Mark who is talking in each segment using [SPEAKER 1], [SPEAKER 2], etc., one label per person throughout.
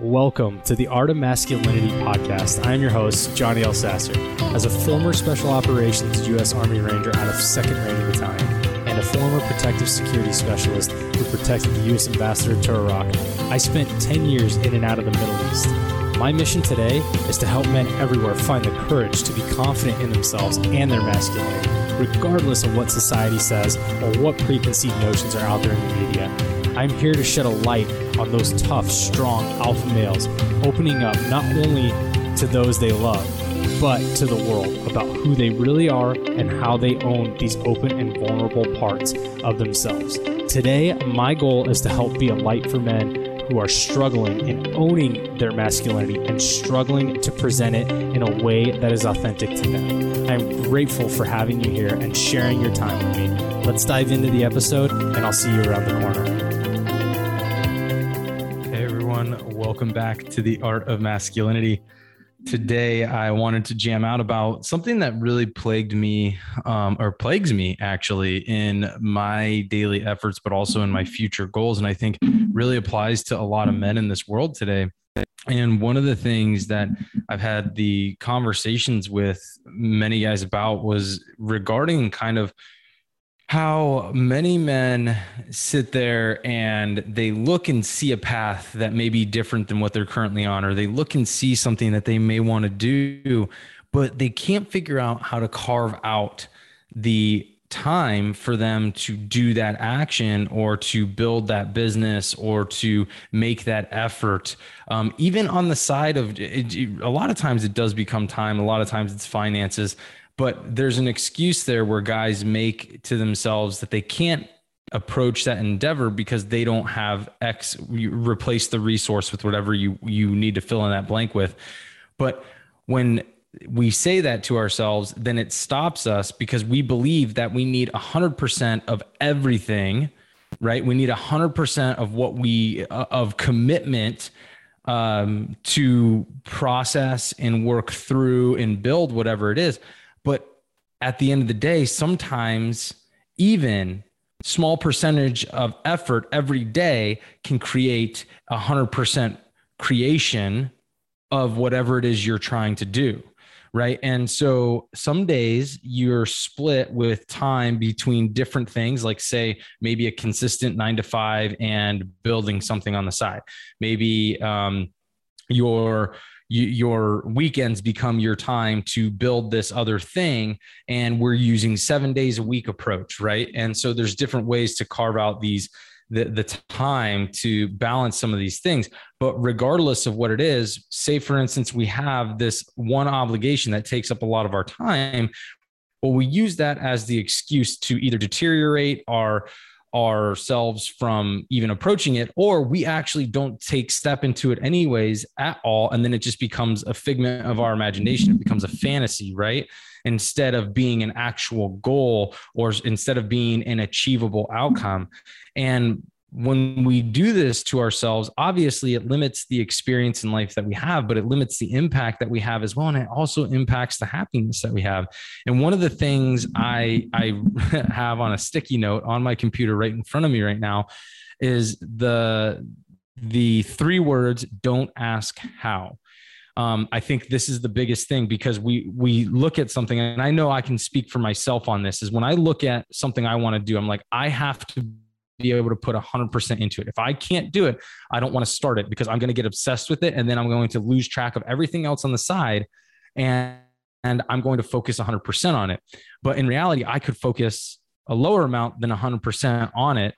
[SPEAKER 1] Welcome to the Art of Masculinity podcast. I am your host, Johnny Elsasser. As a former Special Operations U.S. Army Ranger out of 2nd Ranger Battalion and a former protective security specialist who protected the U.S. Ambassador to Iraq, I spent 10 years in and out of the Middle East. My mission today is to help men everywhere find the courage to be confident in themselves and their masculinity, regardless of what society says or what preconceived notions are out there in the media. I'm here to shed a light on those tough, strong alpha males, opening up not only to those they love, but to the world about who they really are and how they own these open and vulnerable parts of themselves. Today, my goal is to help be a light for men who are struggling in owning their masculinity and struggling to present it in a way that is authentic to them. I'm grateful for having you here and sharing your time with me. Let's dive into the episode, and I'll see you around the corner. Back to the Art of Masculinity. Today, I wanted to jam out about something that really plagued me, um, or plagues me actually, in my daily efforts, but also in my future goals. And I think really applies to a lot of men in this world today. And one of the things that I've had the conversations with many guys about was regarding kind of how many men sit there and they look and see a path that may be different than what they're currently on, or they look and see something that they may want to do, but they can't figure out how to carve out the time for them to do that action or to build that business or to make that effort. Um, even on the side of it, a lot of times it does become time a lot of times it's finances but there's an excuse there where guys make to themselves that they can't approach that endeavor because they don't have x you replace the resource with whatever you you need to fill in that blank with. But when we say that to ourselves then it stops us because we believe that we need 100% of everything right? We need 100% of what we uh, of commitment um, to process and work through and build whatever it is. But at the end of the day, sometimes even small percentage of effort every day can create a hundred percent creation of whatever it is you're trying to do right? And so some days you're split with time between different things like say maybe a consistent nine to five and building something on the side. Maybe um, you're your weekends become your time to build this other thing and we're using seven days a week approach right? And so there's different ways to carve out these the, the time to balance some of these things. But regardless of what it is say for instance we have this one obligation that takes up a lot of our time well we use that as the excuse to either deteriorate our ourselves from even approaching it or we actually don't take step into it anyways at all and then it just becomes a figment of our imagination. It becomes a fantasy right? Instead of being an actual goal or instead of being an achievable outcome. And when we do this to ourselves, obviously it limits the experience in life that we have, but it limits the impact that we have as well. And it also impacts the happiness that we have. And one of the things I, I have on a sticky note on my computer right in front of me right now is the, the three words, don't ask how. Um, I think this is the biggest thing because we we look at something, and I know I can speak for myself on this. Is when I look at something I want to do, I'm like, I have to be able to put 100% into it. If I can't do it, I don't want to start it because I'm going to get obsessed with it and then I'm going to lose track of everything else on the side and and I'm going to focus 100% on it. But in reality, I could focus a lower amount than 100% on it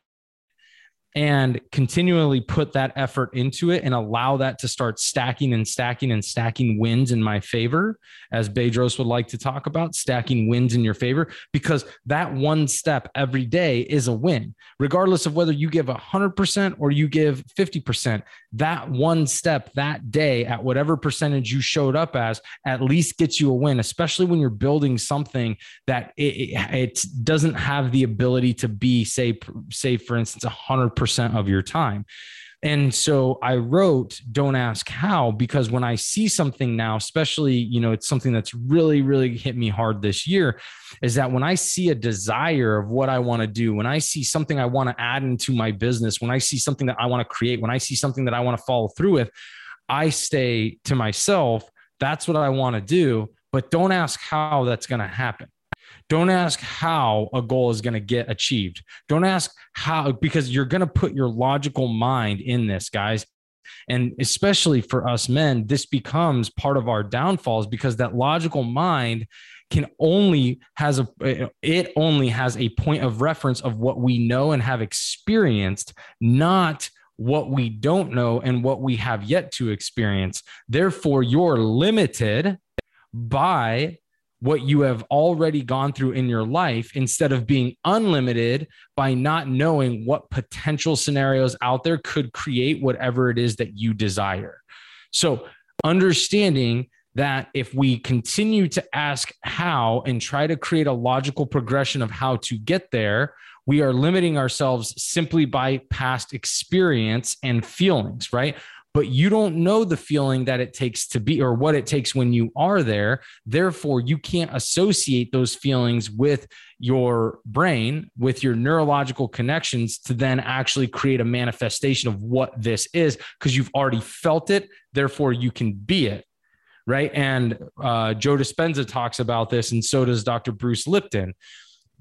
[SPEAKER 1] and continually put that effort into it and allow that to start stacking and stacking and stacking wins in my favor, as Bedros would like to talk about, stacking wins in your favor, because that one step every day is a win, regardless of whether you give 100% or you give 50%. That one step that day at whatever percentage you showed up as at least gets you a win, especially when you're building something that it, it, it doesn't have the ability to be, say, say for instance, 100 percent of your time. And so I wrote Don't Ask How because when I see something now, especially, you know, it's something that's really, really hit me hard this year, is that when I see a desire of what I want to do, when I see something I want to add into my business, when I see something that I want to create, when I see something that I want to follow through with, I stay to myself, that's what I want to do. But don't ask how that's going to happen. Don't ask how a goal is going to get achieved. Don't ask how, because you're going to put your logical mind in this, guys. And especially for us men, this becomes part of our downfalls because that logical mind can only has a it only has a point of reference of what we know and have experienced, not what we don't know and what we have yet to experience. Therefore, you're limited by what you have already gone through in your life instead of being unlimited by not knowing what potential scenarios out there could create whatever it is that you desire. So, understanding that if we continue to ask how and try to create a logical progression of how to get there, we are limiting ourselves simply by past experience and feelings, right? But you don't know the feeling that it takes to be or what it takes when you are there. Therefore, you can't associate those feelings with your brain, with your neurological connections to then actually create a manifestation of what this is because you've already felt it. Therefore, you can be it right? And uh, Joe Dispenza talks about this, and so does Dr. Bruce Lipton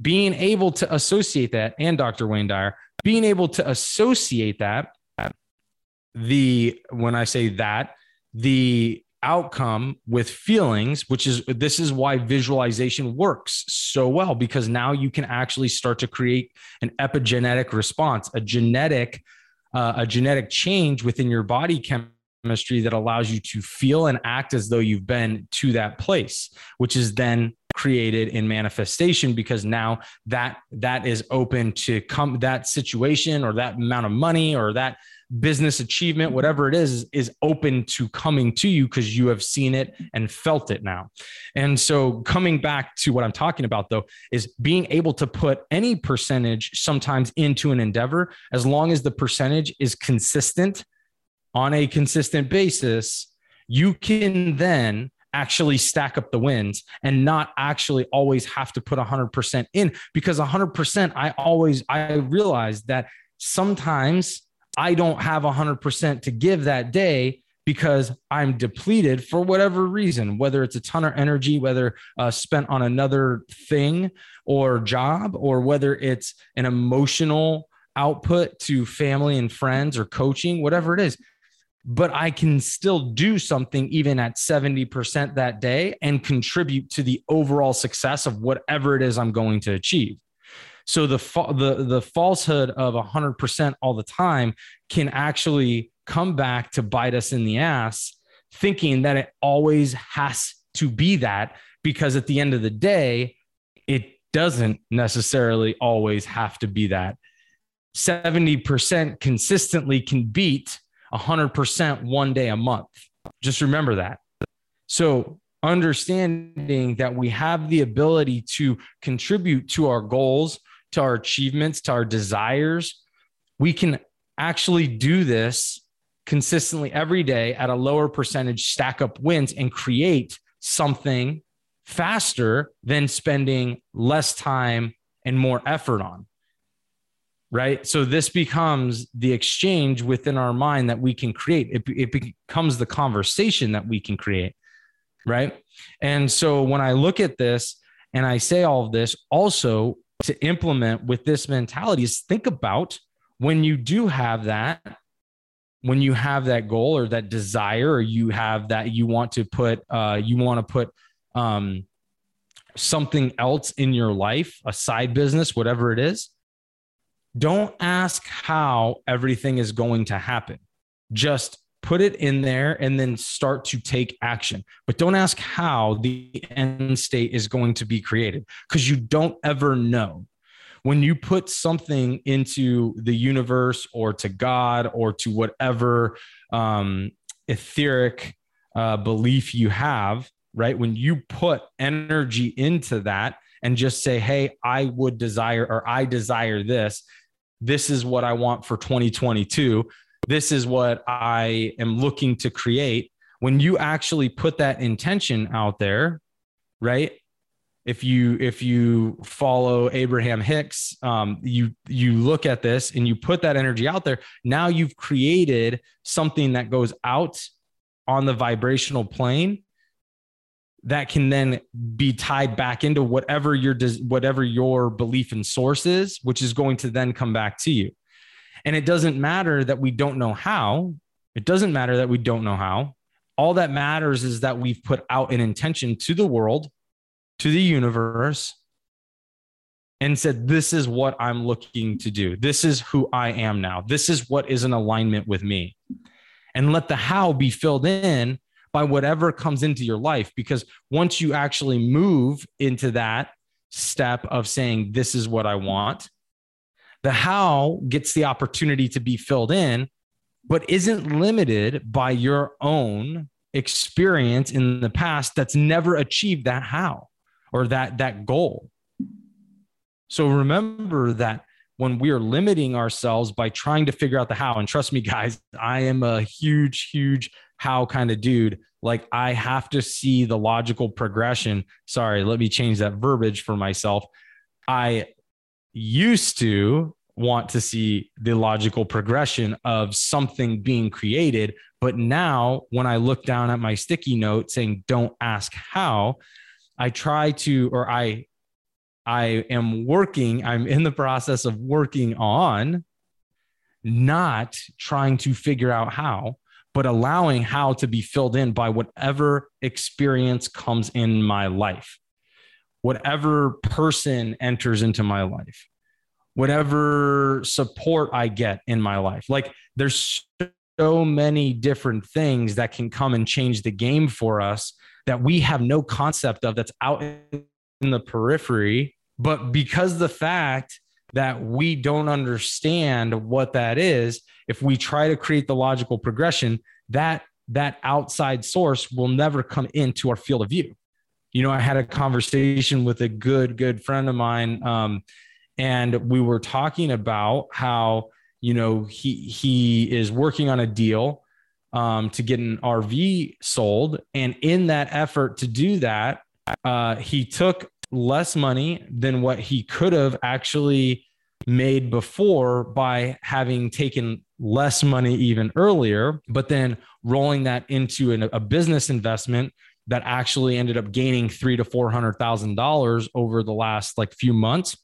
[SPEAKER 1] being able to associate that and Dr. Wayne Dyer being able to associate that the when I say that the outcome with feelings which is this is why visualization works so well because now you can actually start to create an epigenetic response a genetic uh, a genetic change within your body chemistry that allows you to feel and act as though you've been to that place which is then created in manifestation because now that that is open to come that situation or that amount of money or that business achievement whatever it is is open to coming to you because you have seen it and felt it now. And so coming back to what i'm talking about though is being able to put any percentage sometimes into an endeavor as long as the percentage is consistent on a consistent basis you can then actually stack up the wins and not actually always have to put 100% in. Because 100% I always I realize that sometimes I don't have 100% to give that day because I'm depleted for whatever reason, whether it's a ton of energy, whether uh, spent on another thing or job, or whether it's an emotional output to family and friends or coaching, whatever it is but I can still do something even at 70% that day and contribute to the overall success of whatever it is I'm going to achieve. So the the the falsehood of 100% all the time can actually come back to bite us in the ass thinking that it always has to be that because at the end of the day it doesn't necessarily always have to be that. 70% consistently can beat 100% one day a month. Just remember that. So, understanding that we have the ability to contribute to our goals, to our achievements, to our desires, we can actually do this consistently every day at a lower percentage, stack up wins, and create something faster than spending less time and more effort on right? So this becomes the exchange within our mind that we can create. It, it becomes the conversation that we can create, right? And so when I look at this and I say all of this, also to implement with this mentality is think about when you do have that when you have that goal or that desire or you have that you want to put uh, you want to put um, something else in your life a side business whatever it is don't ask how everything is going to happen. Just put it in there and then start to take action. But don't ask how the end state is going to be created because you don't ever know. When you put something into the universe or to God or to whatever um, etheric uh, belief you have, right? When you put energy into that and just say, hey, I would desire or I desire this, this is what I want for 2022. This is what I am looking to create. When you actually put that intention out there, right? If you if you follow Abraham Hicks, um, you you look at this and you put that energy out there. Now you've created something that goes out on the vibrational plane that can then be tied back into whatever your whatever your belief and source is which is going to then come back to you and it doesn't matter that we don't know how. It doesn't matter that we don't know how. All that matters is that we've put out an intention to the world to the universe and said this is what i'm looking to do. This is who i am now. This is what is in alignment with me. And let the how be filled in by whatever comes into your life. Because once you actually move into that step of saying, This is what I want, the how gets the opportunity to be filled in, but isn't limited by your own experience in the past that's never achieved that how or that that goal. So remember that when we are limiting ourselves by trying to figure out the how. And trust me, guys, I am a huge, huge how kind of dude. Like I have to see the logical progression. Sorry, let me change that verbiage for myself. I used to want to see the logical progression of something being created. But now, when I look down at my sticky note saying, don't ask how, I try to, or I I am working, I'm in the process of working on not trying to figure out how, but allowing how to be filled in by whatever experience comes in my life, whatever person enters into my life, whatever support I get in my life. Like there's so many different things that can come and change the game for us that we have no concept of that's out in the periphery but because the fact that we don't understand what that is, if we try to create the logical progression, that that outside source will never come into our field of view. You know, I had a conversation with a good, good friend of mine, um, and we were talking about how you know he he is working on a deal um, to get an RV sold, and in that effort to do that, uh, he took less money than what he could have actually made before by having taken less money even earlier, but then rolling that into an, a business investment that actually ended up gaining three to four hundred thousand dollars over the last like few months.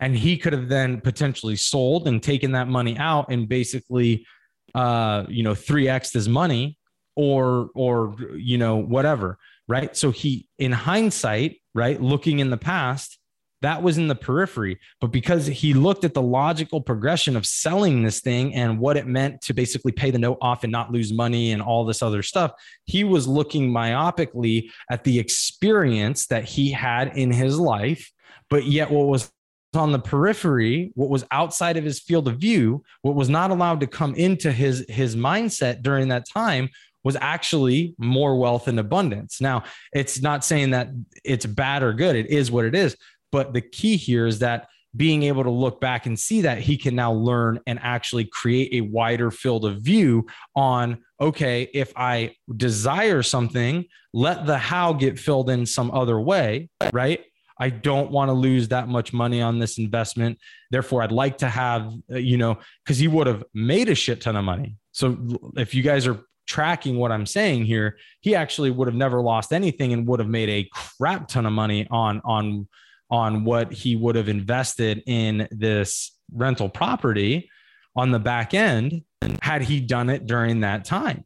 [SPEAKER 1] And he could have then potentially sold and taken that money out and basically uh, you know, 3x his money or or you know, whatever. Right. So he in hindsight, right? Looking in the past, that was in the periphery. But because he looked at the logical progression of selling this thing and what it meant to basically pay the note off and not lose money and all this other stuff, he was looking myopically at the experience that he had in his life. But yet, what was on the periphery, what was outside of his field of view, what was not allowed to come into his his mindset during that time was actually more wealth and abundance. Now, it's not saying that it's bad or good. It is what it is. But the key here is that being able to look back and see that he can now learn and actually create a wider field of view on okay if i desire something let the how get filled in some other way right? I don't want to lose that much money on this investment. Therefore i'd like to have uh, you know because he would have made a shit ton of money. So if you guys are tracking what I'm saying here, he actually would have never lost anything and would have made a crap ton of money on on on what he would have invested in this rental property on the back end had he done it during that time.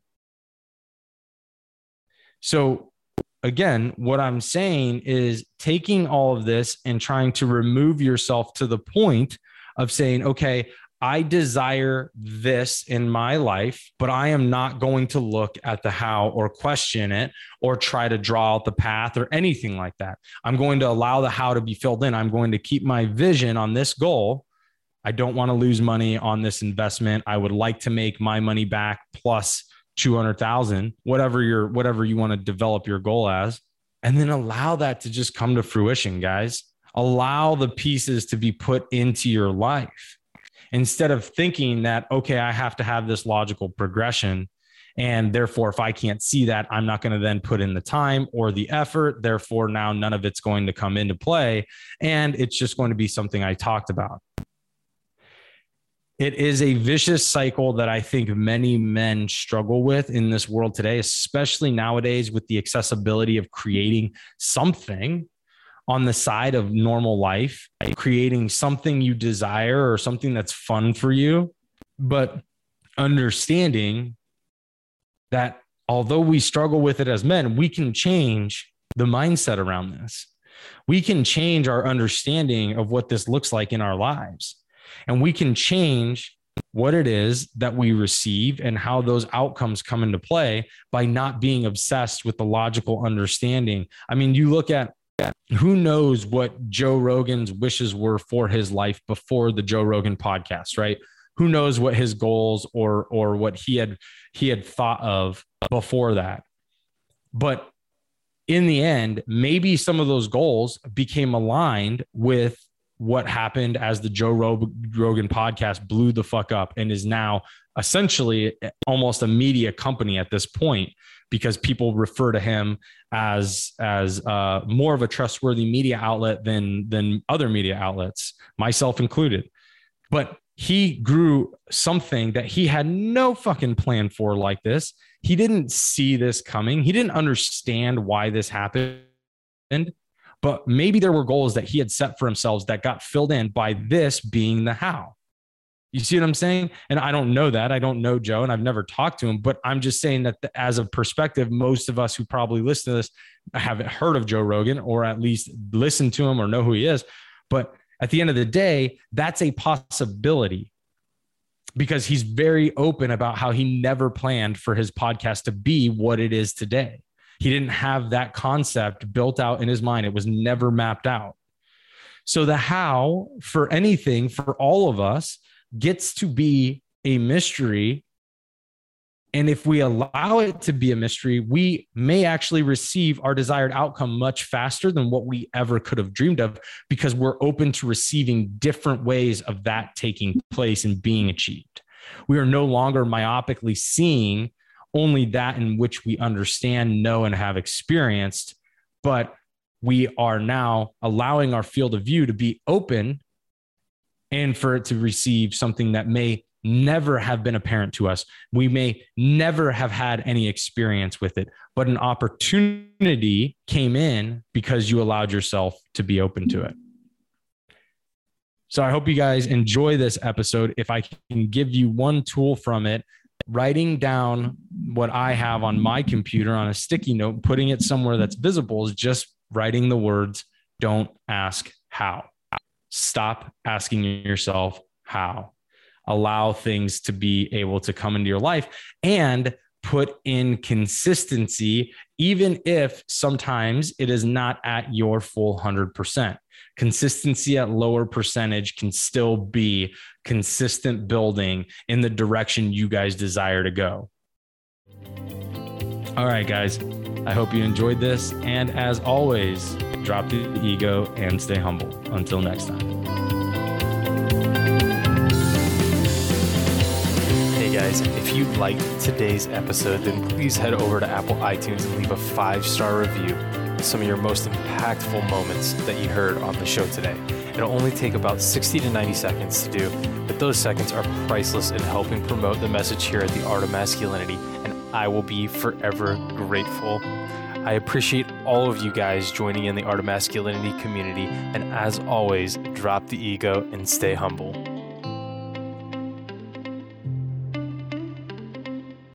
[SPEAKER 1] So again, what I'm saying is taking all of this and trying to remove yourself to the point of saying, okay, I desire this in my life, but I am not going to look at the how or question it or try to draw out the path or anything like that. I'm going to allow the how to be filled in. I'm going to keep my vision on this goal. I don't want to lose money on this investment. I would like to make my money back plus 200,000, whatever your whatever you want to develop your goal as, and then allow that to just come to fruition, guys. Allow the pieces to be put into your life instead of thinking that, okay, I have to have this logical progression. And therefore, if I can't see that, I'm not going to then put in the time or the effort. Therefore, now none of it's going to come into play. And it's just going to be something I talked about. it is a vicious cycle that I think many men struggle with in this world today, especially nowadays with the accessibility of creating something on the side of normal life, creating something you desire or something that's fun for you, but understanding that although we struggle with it as men, we can change the mindset around this. We can change our understanding of what this looks like in our lives. And we can change what it is that we receive and how those outcomes come into play by not being obsessed with the logical understanding. I mean, you look at who knows what Joe Rogan's wishes were for his life before the Joe Rogan podcast, right? Who knows what his goals or or what he had he had thought of before that. But in the end, maybe some of those goals became aligned with what happened as the Joe Rogan podcast blew the fuck up and is now essentially almost a media company at this point because people refer to him as as uh, more of a trustworthy media outlet than than other media outlets, myself included. But he grew something that he had no fucking plan for like this. He didn't see this coming. He didn't understand why this happened. But maybe there were goals that he had set for himself that got filled in by this being the how. You see what I'm saying? And I don't know that. I don't know Joe and I've never talked to him, but I'm just saying that as a perspective, most of us who probably listen to this haven't heard of Joe Rogan or at least listened to him or know who he is. But at the end of the day, that's a possibility because he's very open about how he never planned for his podcast to be what it is today. He didn't have that concept built out in his mind, it was never mapped out. So, the how for anything for all of us gets to be a mystery and if we allow it to be a mystery, we may actually receive our desired outcome much faster than what we ever could have dreamed of because we're open to receiving different ways of that taking place and being achieved. We are no longer myopically seeing only that in which we understand, know, and have experienced, but we are now allowing our field of view to be open and for it to receive something that may never have been apparent to us. We may never have had any experience with it, but an opportunity came in because you allowed yourself to be open to it. So I hope you guys enjoy this episode. If I can give you one tool from it, writing down what I have on my computer on a sticky note, putting it somewhere that's visible is just writing the words, don't ask how. Stop asking yourself how allow things to be able to come into your life and put in consistency, even if sometimes it is not at your full 100%. Consistency at lower percentage can still be consistent building in the direction you guys desire to go. All right, guys, I hope you enjoyed this. And as always, drop the ego and stay humble. Until next time.
[SPEAKER 2] Hey guys, if you liked today's episode, then please head over to Apple iTunes and leave a five star review with some of your most impactful moments that you heard on the show today. It'll only take about 60 to 90 seconds to do, but those seconds are priceless in helping promote the message here at the Art of Masculinity, I will be forever grateful. I appreciate all of you guys joining in the Art of Masculinity community, and as always, drop the ego and stay humble.